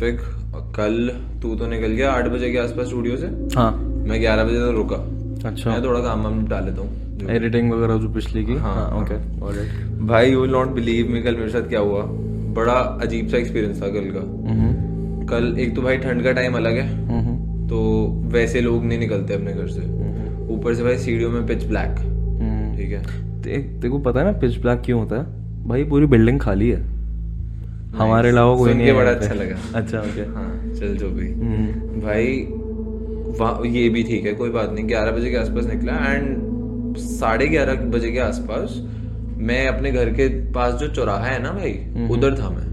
ऋत्विक कल तू तो निकल गया आठ बजे के आसपास स्टूडियो से। हाँ। मैं ग्यारह बजे तक रुका। अच्छा। मैं थोड़ा काम वाम निपटा लेता हूँ। एडिटिंग वगैरह जो पिछली की? हाँ, हाँ ओके ऑलराइट भाई you will not believe me कल मेरे साथ क्या हुआ? बड़ा अजीब सा एक्सपीरियंस था कल का। हम्म। कल एक तो भाई ठंड का टाइम अलग है। हम्म। तो वैसे लोग नहीं निकलते अपने घर से। ऊपर से भाई सीढ़ियों में पिच ब्लैक हम्म। ठीक है। ते- तेरे को पता है ना पिच ब्लैक क्यों होता है? भाई पूरी बिल्डिंग खाली है। हमारे अलावा कोई नहीं बड़ा अच्छा लगा। अच्छा ओके हाँ चल जो भी। हम्म। भाई ये भी ठीक है कोई बात नहीं। ग्यारह बजे के आसपास निकला एंड साढ़े ग्यारह बजे के आसपास मैं अपने घर के पास जो चौराहा है ना भाई उधर था मैं।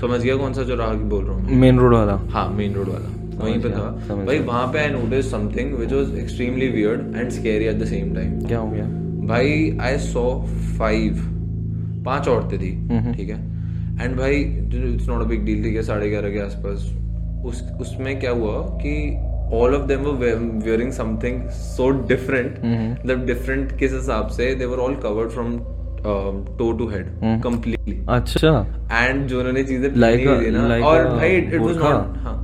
समझ गया कौन सा चौराहा की बोल रहा हूँ मेन रोड वाला। हाँ मेन रोड वाला। वहीं पे था। भाई वहाँ पे I notice something which was extremely weird and scary at the same time क्या हो गया? भाई आई सॉ फाइव पाँच औरतें थी हम्म। ठीक है? एंड भाई it's not a big deal ठीक है साढ़े ग्यारह के आसपास। उस उसमें क्या हुआ कि all of them were wearing something so different. मतलब डिफरेंट किस हिसाब से they were all covered from toe to head completely अच्छा। एंड जो उन्होंने चीज़ें। Like थी ना और भाई इट वाज? नॉट हाँ।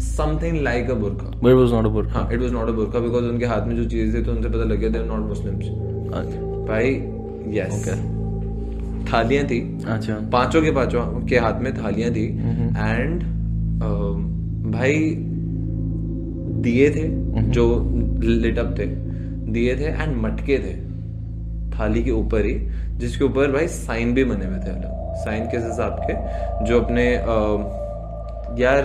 Something like a burqa but it was not a burqa it was not a burqa because उनके हाथ में जो चीज़ें थी तो उनसे पता लग गया दे आर नॉट मुस्लिम्स भाई यस थालियाँ थी। अच्छा। पाँचों के पाँचों के हाथ में थालियाँ थी। एंड भाई दिए थे जो लिट अप थे दिए थे एंड मटके थे थाली के ऊपर ही जिसके ऊपर भाई साइन भी बने हुए थे अलग। साइन किस हिसाब के? जो अपने अ, यार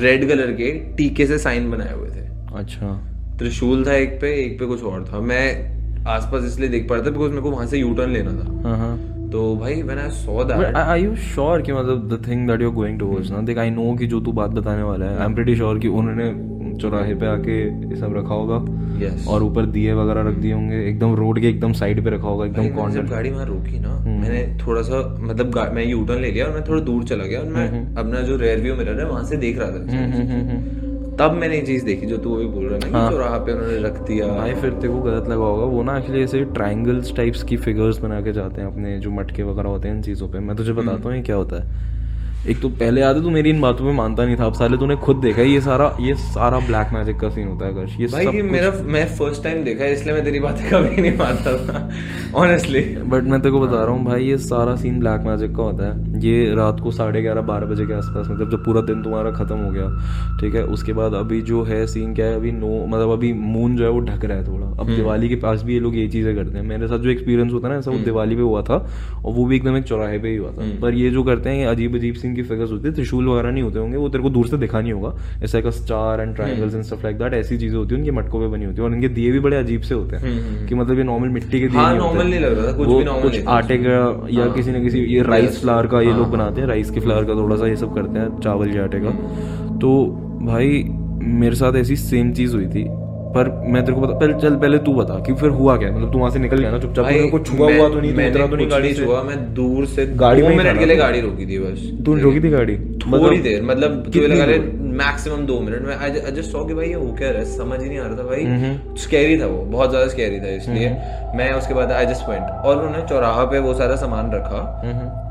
रेड कलर के टीके से साइन बनाए हुए थे। अच्छा। त्रिशूल था एक पे एक पे कुछ और था। मैं आसपास इसलिए देख पा रहा था बिकॉज़ मेरे को वहाँ से यू टर्न लेना था। हाँ हाँ। तो भाई when I saw that are you sure कि मतलब the thing that you're going towards ना? देख I know कि जो तू बात बताने वाला है I'm pretty sure कि उन्होंने चौराहे पे आके ये सब रखा होगा। यस और ऊपर दिए वगैरह रख दिए होंगे। एकदम रोड के एकदम साइड पे रखा होगा एकदम कॉर्नर जब गाड़ी वहाँ रोकी ना हम्म। मैंने थोड़ा सा मतलब मैं यू टर्न ले लिया और मैं थोड़ा दूर चला गया और मैं हम्म, अपना जो रेयर व्यू मिरर है वहाँ से देख रहा था। तब मैंने ये चीज़ देखी जो तू अभी बोल रहा है ना हाँ। चौराहा पे उन्होंने रख दिया। भाई फिर तेरे को गलत लगा होगा वो ना एक्चुअली ऐसे ट्रायंगल्स टाइप्स की फिगर्स बना के जाते हैं अपने जो मटके वगैरह होते हैं इन चीज़ों पे। मैं तुझे बताता हूँ ये क्या होता है। एक तो पहले याद है तू मेरी इन बातों में मानता नहीं था अब साले तूने खुद देखा है ये सारा ये सारा ब्लैक मैजिक का सीन होता है कर्ष ये भाई सब ये मेरा मैं फ़र्स्ट टाइम देखा है इसलिए मैं तेरी बातें कभी नहीं मानता था ऑनेस्टली बट मैं तेरे को बता रहा हूँ भाई ये सारा सीन ब्लैक मैजिक का होता है। ये रात को साढ़े ग्यारह बारह बजे के आसपास मतलब जब पूरा दिन तुम्हारा खत्म हो गया ठीक है? उसके बाद अभी जो है सीन क्या है अभी नो मतलब अभी मून जो है वो ढक रहा है थोड़ा। अब दिवाली के पास भी ये लोग ये चीज़ें करते हैं। मेरे साथ जो एक्सपीरियंस होता है ना ऐसा वो दिवाली पे हुआ था और वो भी एकदम एक चौराहे पे ही हुआ था। पर ये जो करते हैं ये अजीब अजीब सीन की फिगर्स होती है त्रिशूल वगैरह नहीं होते होंगे वो तेरे को दूर से दिखा नहीं होगा। ऐसा एक star and triangles and stuff like that ऐसी चीज़ें होती हैं उनके मटकों पे बनी होती है और इनके दिए भी बड़े अजीब से होते हैं कि मतलब ये नॉर्मल मिट्टी के दिए हाँ, नहीं। नहीं लग रहा था, कुछ भी कुछ आटे का या किसी न किसी ये राइस फ्लावर का ये लोग बनाते हैं राइस के फ्लावर का थोड़ा सा ये सब करते हैं चावल के आटे का। तो भाई मेरे साथ ऐसी सेम चीज़ हुई थी पर मैं तेरे को बता पहले चल पहले तू बता कि फिर हुआ क्या? मतलब तू वहाँ से निकल गया ना चुपचाप तूने कुछ छुआ हुआ तो नहीं तू उतरा तो नहीं गाड़ी छुआ मैं दूर से गाड़ी में मिनट के लिए गाड़ी रोकी थी बस। तू रोकी थी गाड़ी? थोड़ी देर मतलब तुझे लगा? मैक्सिमम दो मिनट में आई जस्ट सॉ कि भाई ये हो क्या रहा है समझ ही नहीं आ रहा था भाई। स्कैरी था वो बहुत ज़्यादा स्कैरी था इसलिए। मैं उसके बाद आई जस्ट वेंट और उन्होंने चौराहा पे वो सारा सामान रखा।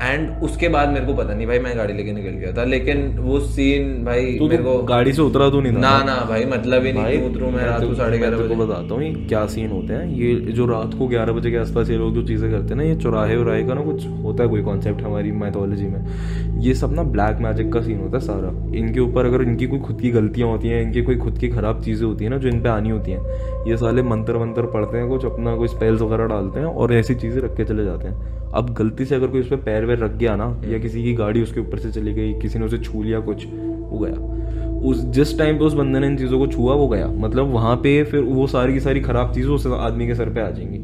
एंड उसके बाद मेरे को पता नहीं भाई मैं गाड़ी लेके निकल गया था। लेकिन वो सीन भाई मेरे को तो गाड़ी से उतरा तो नहीं ना ना? भाई मतलब ही नहीं उतरूं मैं रात को साढ़े ग्यारह बजे। बताता हूँ ये क्या सीन होते हैं। ये जो रात को ग्यारह बजे के आसपास ये लोग जो चीज़ें करते हैं ना ये चौराहे उराहे का ना कुछ होता है कोई कॉन्सेप्ट हमारी मैथोलॉजी में। ये सब ना ब्लैक मैजिक का सीन होता है सारा। इनके ऊपर अगर इनकी कोई खुद की गलतियाँ होती हैं, इनकी कोई खुद की खराब चीज़ें होती हैं ना, जो इन पे आनी होती हैं। ये साले मंत्र वंत्र पढ़ते हैं, कुछ अपना कोई स्पेल्स वगैरह डालते हैं और ऐसी चीज़ें रख के चले जाते हैं। अब गलती से अगर कोई उस पर पैर वैर रख गया ना, या किसी की गाड़ी उसके ऊपर से चली गई, किसी ने उसे छू लिया, कुछ, वो गया। उस, जिस टाइम पे उस बंदे ने इन चीज़ों को छुआ, वो गया। मतलब वहाँ पे फिर वो सारी की सारी खराब चीज़ें उस आदमी के सर पे आ जाएँगी।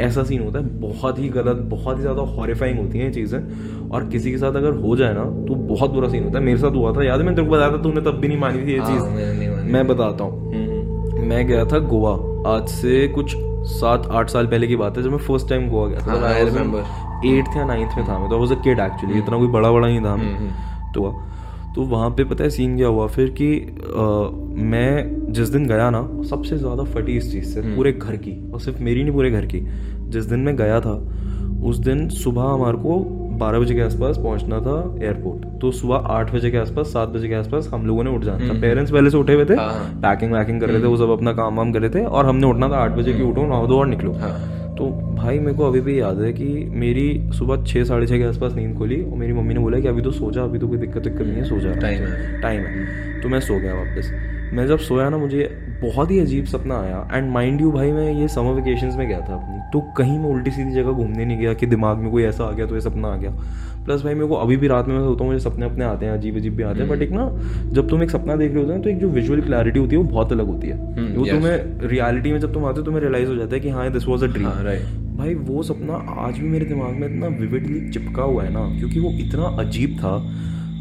ऐसा सीन होता है बहुत ही गलत बहुत ही ज़्यादा हॉरिफाइंग होती हैं चीज़ें। और किसी के साथ अगर हो जाए ना तो बहुत बुरा सीन होता है। मेरे साथ हुआ था याद है? मैंने तेरे को बताया था तूने तब भी नहीं मानी थी ये हाँ, चीज़। मैं बताता हूँ। हम्म, मैं गया था गोवा। आज से कुछ सात आठ साल पहले की बात है जब मैं फ़र्स्ट टाइम गोवा गया था। हाँ, एट्थ या नाइन्थ में था मैं तो वॉज़ अ किड एक्चुअली इतना कोई बड़ा बड़ा नहीं था। हम्म, तो तो वहाँ पे पता है सीन क्या हुआ? फिर कि अ, मैं जिस दिन गया ना सबसे ज़्यादा फटी इस चीज़ से पूरे घर की। और सिर्फ़ मेरी नहीं पूरे घर की। जिस दिन मैं गया था उस दिन सुबह हमारे को बारह बजे के आसपास पहुँचना था एयरपोर्ट तो सुबह आठ बजे के आसपास सात बजे के आसपास हम लोगों ने उठ जाना था पेरेंट्स पहले से उठे हुए थे हम्म। हाँ। पैकिंग वैकिंग कर रहे थे वो सब अपना काम वाम कर रहे थे और हमने उठना था आठ बजे की हम्म। उठो नौ दो और निकलो हाँ। तो भाई मेरे को अभी भी याद है कि मेरी सुबह छः साढ़े छः के आसपास नींद खोली और मेरी मम्मी ने बोला कि अभी तो सो जा अभी तो कोई दिक्कत दिक्कत नहीं है सो जा Time है। टाइम है तो मैं सो गया वापस मैं जब सोया ना मुझे बहुत ही अजीब सपना आया। एंड माइंड यू भाई मैं ये समर वेकेशंस में गया था अपनी। तो कहीं मैं उल्टी सीधी जगह घूमने नहीं गया कि दिमाग में कोई ऐसा आ गया तो ये सपना आ गया। प्लस भाई मेरे को अभी भी रात में मैं सोता हूँ मुझे सपने अपने आते हैं अजीब अजीब भी आते हैं। बट एक ना जब तुम एक सपना देख रहे होते हैं तो एक जो विजुअल क्लैरिटी होती है वो बहुत अलग होती है। हम्म, वो तुम्हें रियलिटी में जब तुम आते हो तुम्हें रियलाइज़ हो जाता है कि हाँ this was a dream right भाई वो सपना आज भी मेरे दिमाग में इतना विविडली चिपका हुआ है ना क्योंकि वो इतना अजीब था।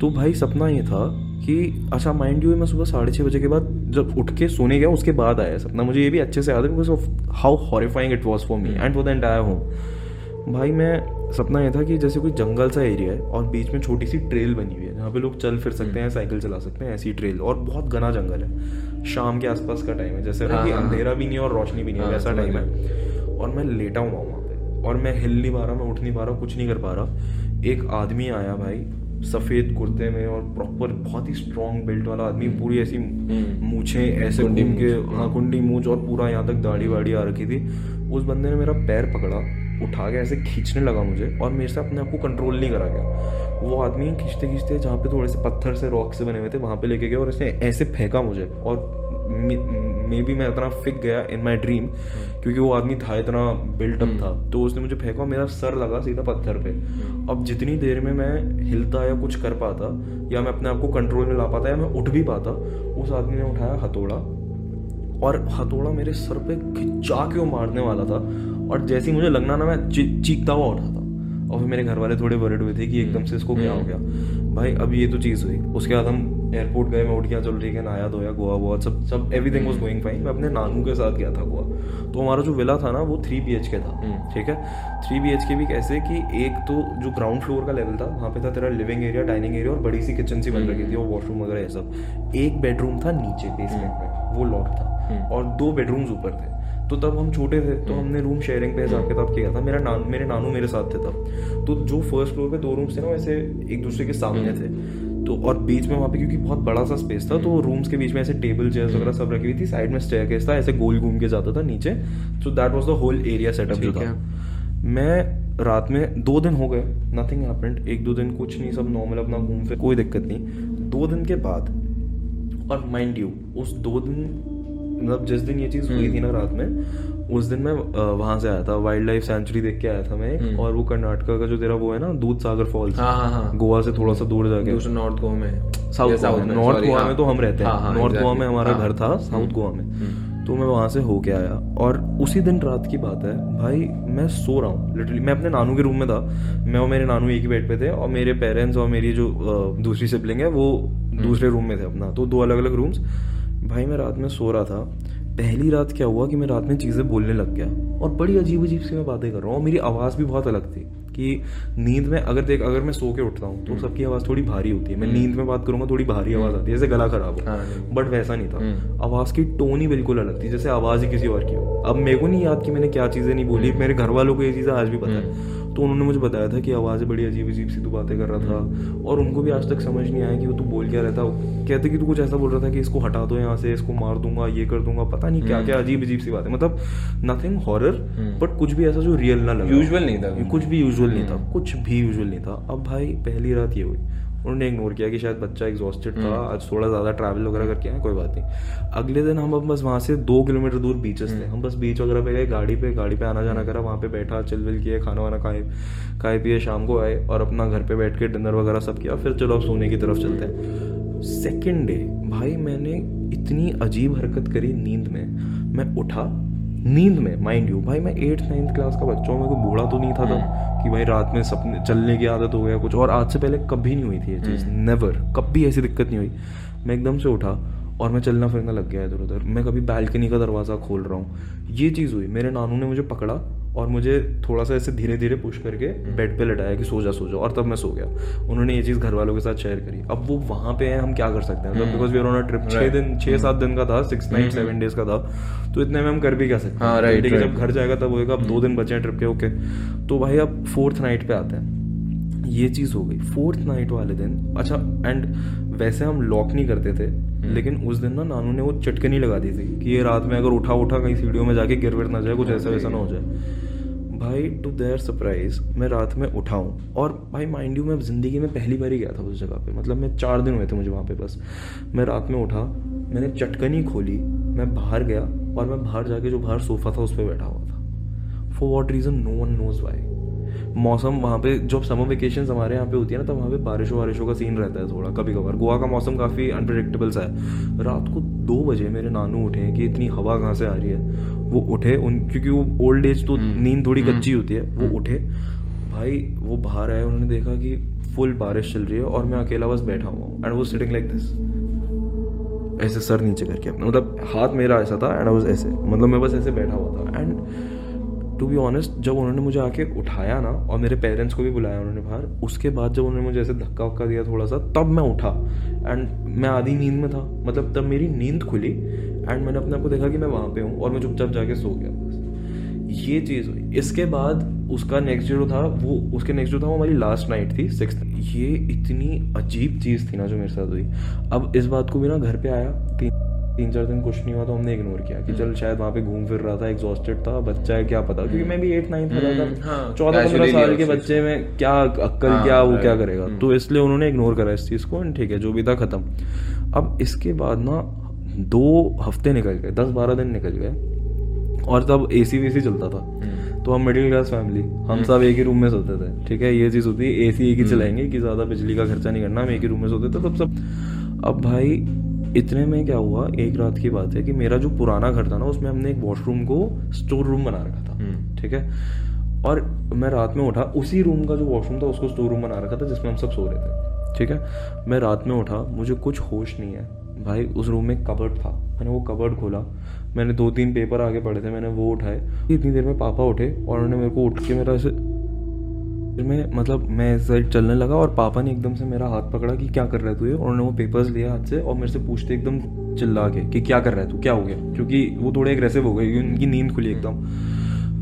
तो भाई सपना ये था कि अच्छा माइंड यू मैं सुबह साढ़े छः बजे के बाद जब उठ के सोने गया उसके बाद आया सपना मुझे ये भी अच्छे से याद है because of how horrifying it was for me and for the entire home भाई मैं सपना ये था कि जैसे कोई जंगल सा एरिया है और बीच में छोटी सी ट्रेल बनी हुई है जहाँ पे लोग चल फिर सकते हैं साइकिल चला सकते हैं ऐसी ट्रेल और बहुत घना जंगल है। शाम के आसपास का टाइम है जैसे ना कि हाँ, हाँ, अंधेरा भी नहीं है और रोशनी भी नहीं है हाँ, वैसा टाइम है। और मैं लेटा हुआ वहाँ पे और मैं हिल नहीं पा रहा मैं उठ नहीं पा रहा कुछ नहीं कर पा रहा। एक आदमी आया भाई सफ़ेद कुर्ते में और प्रॉपर बहुत ही स्ट्रॉन्ग बिल्ट वाला आदमी पूरी ऐसी मूछें ऐसे कुंडी के हाँ कुंडी मूछ और पूरा यहाँ तक दाढ़ी वाड़ी आ रखी थी। उस बंदे ने मेरा पैर पकड़ा उठा के ऐसे खींचने लगा मुझे और मेरे से अपने आप को कंट्रोल नहीं करा गया। वो आदमी खींचते खींचते जहाँ पे थोड़े से पत्थर से रॉक से बने हुए थे वहाँ पे लेके गया और इसने ऐसे फेंका मुझे और मे बी मैं इतना फिक गया इन माई ड्रीम क्योंकि वो आदमी था, इतना बिल्टअप था। तो उसने मुझे फेंका मेरा सर लगा सीधा पत्थर पे। अब जितनी देर में मैं हिलता या कुछ कर पाता, या मैं अपने आप को कंट्रोल में ला पाता, या मैं उठ भी पाता, उस आदमी ने उठाया हथौड़ा। और हथौड़ा मेरे सर पे खिंचा के वो मारने वाला था। और जैसे ही मुझे लगना ना, मैं चीखता हुआ उठा था। और फिर मेरे घर वाले थोड़े वरिड हुए थे कि एकदम से इसको क्या हो गया। भाई, अब ये तो चीज़ हुई। उसके बाद हम एयरपोर्ट गए मैं उठ गया चल ठीक है नहाया धोया गोवा वोवा सब सब एवरीथिंग वाज गोइंग फाइन मैं अपने नानू के साथ गया था गोवा। तो हमारा जो विला था ना वो थ्री बी के था ठीक है? थ्री बी के भी कैसे कि एक तो जो ग्राउंड फ्लोर का लेवल था वहाँ पे था तेरा लिविंग एरिया डाइनिंग एरिया और बड़ी सी किचन सी बन रखी थी और वॉशरूम वगैरह ये सब। एक बेडरूम था नीचे बेसमेंट में वो लॉक था और दो बेडरूम्स ऊपर थे। तो तब हम छोटे थे तो हमने रूम शेयरिंग पे हिसाब किताब किया था। मेरा नान मेरे नानू मेरे साथ थे तब। तो जो फ़र्स्ट फ्लोर पे दो रूम्स थे ना वैसे एक दूसरे के सामने थे। तो और बीच में वहाँ पे क्योंकि बहुत बड़ा सा स्पेस था तो रूम्स के बीच में ऐसे टेबल चेयर्स वगैरह सब रखी हुई थी साइड में स्टेयर था ऐसे गोल घूम के जाता था नीचे। So that was the whole area setup जो था। मैं रात में दो दिन हो गए नथिंग हैपेंड एक दो दिन कुछ नहीं सब नॉर्मल अपना घूम फिर कोई दिक्कत नहीं। दो दिन के बाद और माइंड यू उस दो दिन मतलब जिस दिन ये चीज़ हुई थी ना रात में उस दिन मैं वहाँ से आया था वाइल्ड लाइफ सेंचुरी देख के आया था मैं और वो कर्नाटका का जो तेरा वो है ना दूध सागर फॉल्स हाँ हाँ हाँ। गोवा से थोड़ा सा दूर जाके। नॉर्थ गोवा में। साउथ गोवा में नॉर्थ गोवा हाँ। में तो हम रहते हाँ, हाँ, हैं नॉर्थ गोवा में हमारा हाँ। घर था साउथ गोवा में। तो मैं वहाँ से होके आया और उसी दिन रात की बात है भाई मैं सो रहा हूँ लिटरली मैं अपने नानू के रूम में था मैं और मेरे नानू एक ही बेड पे थे और मेरे पेरेंट्स और मेरी जो दूसरी सिबलिंग है वो दूसरे रूम में थे अपना तो दो अलग अलग रूम्स भाई मैं रात में सो रहा था पहली रात क्या हुआ कि मैं रात में चीज़ें बोलने लग गया और बड़ी अजीब अजीब सी मैं बातें कर रहा हूँ मेरी आवाज़ भी बहुत अलग थी कि नींद में अगर देख अगर मैं सो के उठता हूँ तो सबकी आवाज़ थोड़ी भारी होती है। मैं नींद में बात करूँगा थोड़ी भारी आवाज़ आती है जैसे गला खराब हो। हाँ, बट वैसा नहीं था। आवाज़ की टोन ही बिल्कुल अलग थी जैसे आवाज़ ही किसी और की हो। अब मेरे को नहीं याद कि मैंने क्या चीज़ें नहीं बोली मेरे घर वालों को ये चीज़ें आज भी पता है। तो उन्होंने मुझे बताया था कि आवाज़ें बड़ी अजीब अजीब सी तू बातें कर रहा था और उनको भी आज तक समझ नहीं आया कि वो तू बोल क्या रहता कहते कि तू कुछ ऐसा बोल रहा था कि इसको हटा दो यहाँ से इसको मार दूँगा ये कर दूँगा पता नहीं क्या क्या अजीब अजीब सी बातें। मतलब नथिंग हॉरर बट कुछ भी ऐसा जो रियल ना लगा। यूजुअल नहीं था। कुछ भी यूजल नहीं था। कुछ भी यूजल नहीं था। अब भाई पहली रात ये हुई। उन्होंने इग्नोर किया कि शायद बच्चा एग्जॉस्टेड था आज थोड़ा ज़्यादा ट्रैवल वगैरह करके आया कोई बात नहीं। अगले दिन हम अब बस वहाँ से दो किलोमीटर दूर बीचेस थे। हम बस बीच वगैरह पे गए गाड़ी पे गाड़ी पे आना जाना करा वहाँ पे बैठा चिल विल किए खाना वाना खाए खाए पिए शाम को आए और अपना घर पे बैठ के डिनर वगैरह सब किया फिर चलो अब सोने की तरफ़ चलते हैं। सेकेंड डे भाई मैंने इतनी अजीब हरकत करी नींद में। मैं उठा नींद में माइंड यू भाई मैं एट्थ नाइन्थ क्लास का बच्चा हूँ मेरे को बूढ़ा तो नहीं था तब कि भाई रात में सपने चलने की आदत हो गया कुछ। और आज से पहले कभी नहीं हुई थी ये चीज़ नेवर कभी ऐसी दिक्कत नहीं हुई। मैं एकदम से उठा और मैं चलना फिरना लग गया इधर उधर मैं कभी बालकनी का दरवाज़ा खोल रहा हूँ। ये चीज़ हुई मेरे नानू ने मुझे पकड़ा और मुझे थोड़ा सा ऐसे धीरे धीरे पुश करके बेड पे लटाया कि सो जा सो जा और तब मैं सो गया। उन्होंने ये चीज़ घर वालों के साथ शेयर करी। अब वो वहाँ पे हैं हम क्या कर सकते हैं? मतलब because we are on a trip छः दिन छः सात दिन का था सिक्स नाइट सेवन डेज़ का था। तो इतने में हम कर भी क्या सकते हाँ, हैं? right. जब घर जाएगा तब होएगा अब दो दिन बचे हैं ट्रिप के ओके तो भाई अब फोर्थ नाइट पे आते हैं। ये चीज़ हो गई। फोर्थ नाइट वाले दिन अच्छा एंड वैसे हम लॉक नहीं करते थे हम्म। लेकिन उस दिन ना नानू ने वो चटकनी लगा दी थी कि ये रात में अगर उठा उठा कहीं सीढ़ियों में जाके गिर विर ना जाए कुछ ऐसा वैसा ना हो जाए। भाई टू देयर सरप्राइज़ मैं रात में उठाऊँ और भाई माइंड यू मैं ज़िंदगी में पहली बार ही गया था उस जगह पे। मतलब मैं चार दिन हुए थे मुझे वहाँ पे बस। मैं रात में उठा, मैंने चटकनी खोली, मैं बाहर गया और मैं बाहर जाके जो बाहर सोफ़ा था, उस पर बैठा हुआ था। For what reason no one knows why मौसम वहाँ पे जब समर वेकेशन हमारे यहाँ पे होती है ना तब वहाँ पे बारिशों वारिशों का सीन रहता है थोड़ा कभी कभार गोवा का मौसम काफ़ी अनप्रडिक्टेबल सा है। रात को दो बजे मेरे नानू उठे कि इतनी हवा कहाँ से आ रही है। वो उठे उन क्योंकि वो ओल्ड एज तो नींद थोड़ी कच्ची होती है। वो उठे भाई वो बाहर आए उन्होंने देखा कि फुल बारिश चल रही है और मैं अकेला बस बैठा हुआ हूँ। एंड वो सिटिंग लाइक दिस ऐसे सर नीचे करके अपना मतलब हाथ मेरा ऐसा था एंड आई वाज ऐसे मतलब मैं बस ऐसे बैठा हुआ था। एंड टू बी ऑनेस्ट जब उन्होंने मुझे आके उठाया ना, और मेरे पेरेंट्स को भी बुलाया उन्होंने बाहर, उसके बाद जब उन्होंने मुझे ऐसे धक्का वक्का दिया थोड़ा सा तब मैं उठा। एंड मैं आधी नींद में था मतलब तब मेरी नींद खुली एंड मैंने अपने आप को देखा कि मैं वहाँ पे हूँ, और मैं चुपचाप जाके सो गया, बस। ये चीज़ हुई। इसके बाद उसका नेक्स्ट जो था, वो, उसके नेक्स्ट जो था, वो हमारी लास्ट नाइट थी सिक्स ये इतनी अजीब चीज़ थी ना जो मेरे साथ हुई। अब इस बात को भी ना घर पे आया, तीन तीन चार दिन कुछ नहीं हुआ तो हमने इग्नोर किया कि चल शायद वहाँ पे घूम फिर रहा था एग्जॉस्टेड था बच्चा है क्या पता? क्योंकि मैं भी एट नाइन्थ हम्म, था हाँ, चौदह पंद्रह साल के बच्चे में क्या अक्कल हाँ, क्या वो क्या करेगा? हम्म। तो इसलिए उन्होंने इग्नोर करा इस चीज़ को ठीक है जो भी था ख़त्म। अब इसके बाद ना दो हफ़्ते निकल गए दस बारह दिन निकल गए और तब ए सी वी सी चलता था। हम्म। तो हम मिडिल क्लास फैमिली हम सब एक ही रूम में सोते थे ठीक है? ये चीज़ होती है ए सी एक ही हम्म। चलाएँगे कि ज़्यादा बिजली का खर्चा नहीं करना हम एक ही रूम में सोते थे तब सब। अब भाई इतने में क्या हुआ एक रात की बात है कि मेरा जो पुराना घर था ना उसमें हमने एक वॉशरूम को स्टोर रूम बना रखा था हम्म। ठीक है और मैं रात में उठा उसी रूम का जो वॉशरूम था उसको स्टोर रूम बना रखा था जिसमें हम सब सो रहे थे ठीक है मैं रात में उठा मुझे कुछ होश नहीं है भाई उस रूम में कबर्ड था मैंने वो कबर्ड खोला मैंने दो तीन पेपर आगे पढ़े थे मैंने वो उठाए इतनी देर में पापा उठे और उन्होंने मेरे को उठ के मेरा ऐसे फिर मैं मतलब मैं इस साइड चलने लगा और पापा ने एकदम से मेरा हाथ पकड़ा कि क्या कर रहा है तू ये? उन्होंने वो पेपर्स लिए हाथ से और मेरे से पूछते एकदम चिल्ला के कि क्या कर रहा है तू? क्या हो गया? क्योंकि वो थोड़े एग्रेसिव हो गए उनकी नींद खुली एकदम।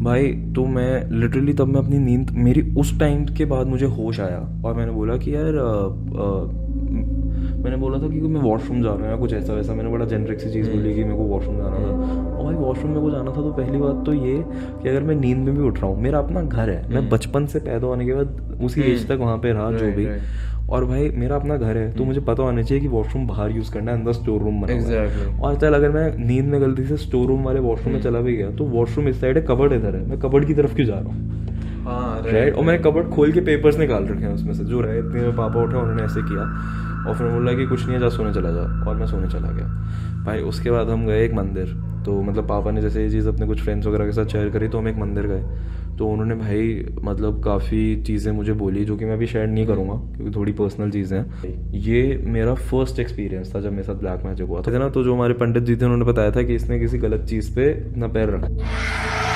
भाई तो मैं लिटरली तब मैं अपनी नींद मेरी उस टाइम के बाद मुझे होश आया और मैंने बोला कि यार आ, अ, मैंने बोला था कि मैं वॉशरूम जा रहा हूँ या कुछ ऐसा वैसा। मैंने बड़ा जेनरिक सी चीज़ बोली कि मेरे को वॉशरूम जाना था। और भाई वॉशरूम मेरे को जाना था तो पहली बात तो ये कि अगर मैं नींद में भी उठ रहा हूँ मेरा अपना घर है मैं बचपन से पैदा होने के बाद उसी एज तक वहाँ पे रहा जो भी। और भाई मेरा अपना घर है तो मुझे पता होना चाहिए कि वॉशरूम बाहर यूज़ करना है अंदर स्टोर रूम बना Exactly. और चल अगर मैं नींद में गलती से स्टोर रूम वाले वॉशरूम में चला भी गया तो वॉशरूम इस साइड है कबर्ड इधर है। मैं कबर्ड की तरफ़ क्यों जा रहा हूँ? हाँ राइट और मैंने कबर्ड खोल के पेपर्स निकाल रखे हैं उसमें से जो रहे इतने में पापा उठे उन्होंने ऐसे किया। और फिर बोला कि कुछ नहीं है, जा सोने चला जा। और मैं सोने चला गया। भाई, उसके बाद हम गए एक मंदिर। तो मतलब पापा ने जैसे ये चीज़ अपने कुछ फ्रेंड्स वगैरह के साथ शेयर करी तो हम एक मंदिर गए। तो उन्होंने, भाई मतलब काफ़ी चीज़ें मुझे बोली, जो कि मैं अभी शेयर नहीं करूँगा, क्योंकि थोड़ी पर्सनल चीज़ें हैं। ये मेरा फ़र्स्ट एक्सपीरियंस था जब मेरे साथ ब्लैक मैजिक हुआ था ना तो जो हमारे पंडित जी थे, उन्होंने बताया था कि इसने किसी गलत चीज़ पे अपना पैर रखा।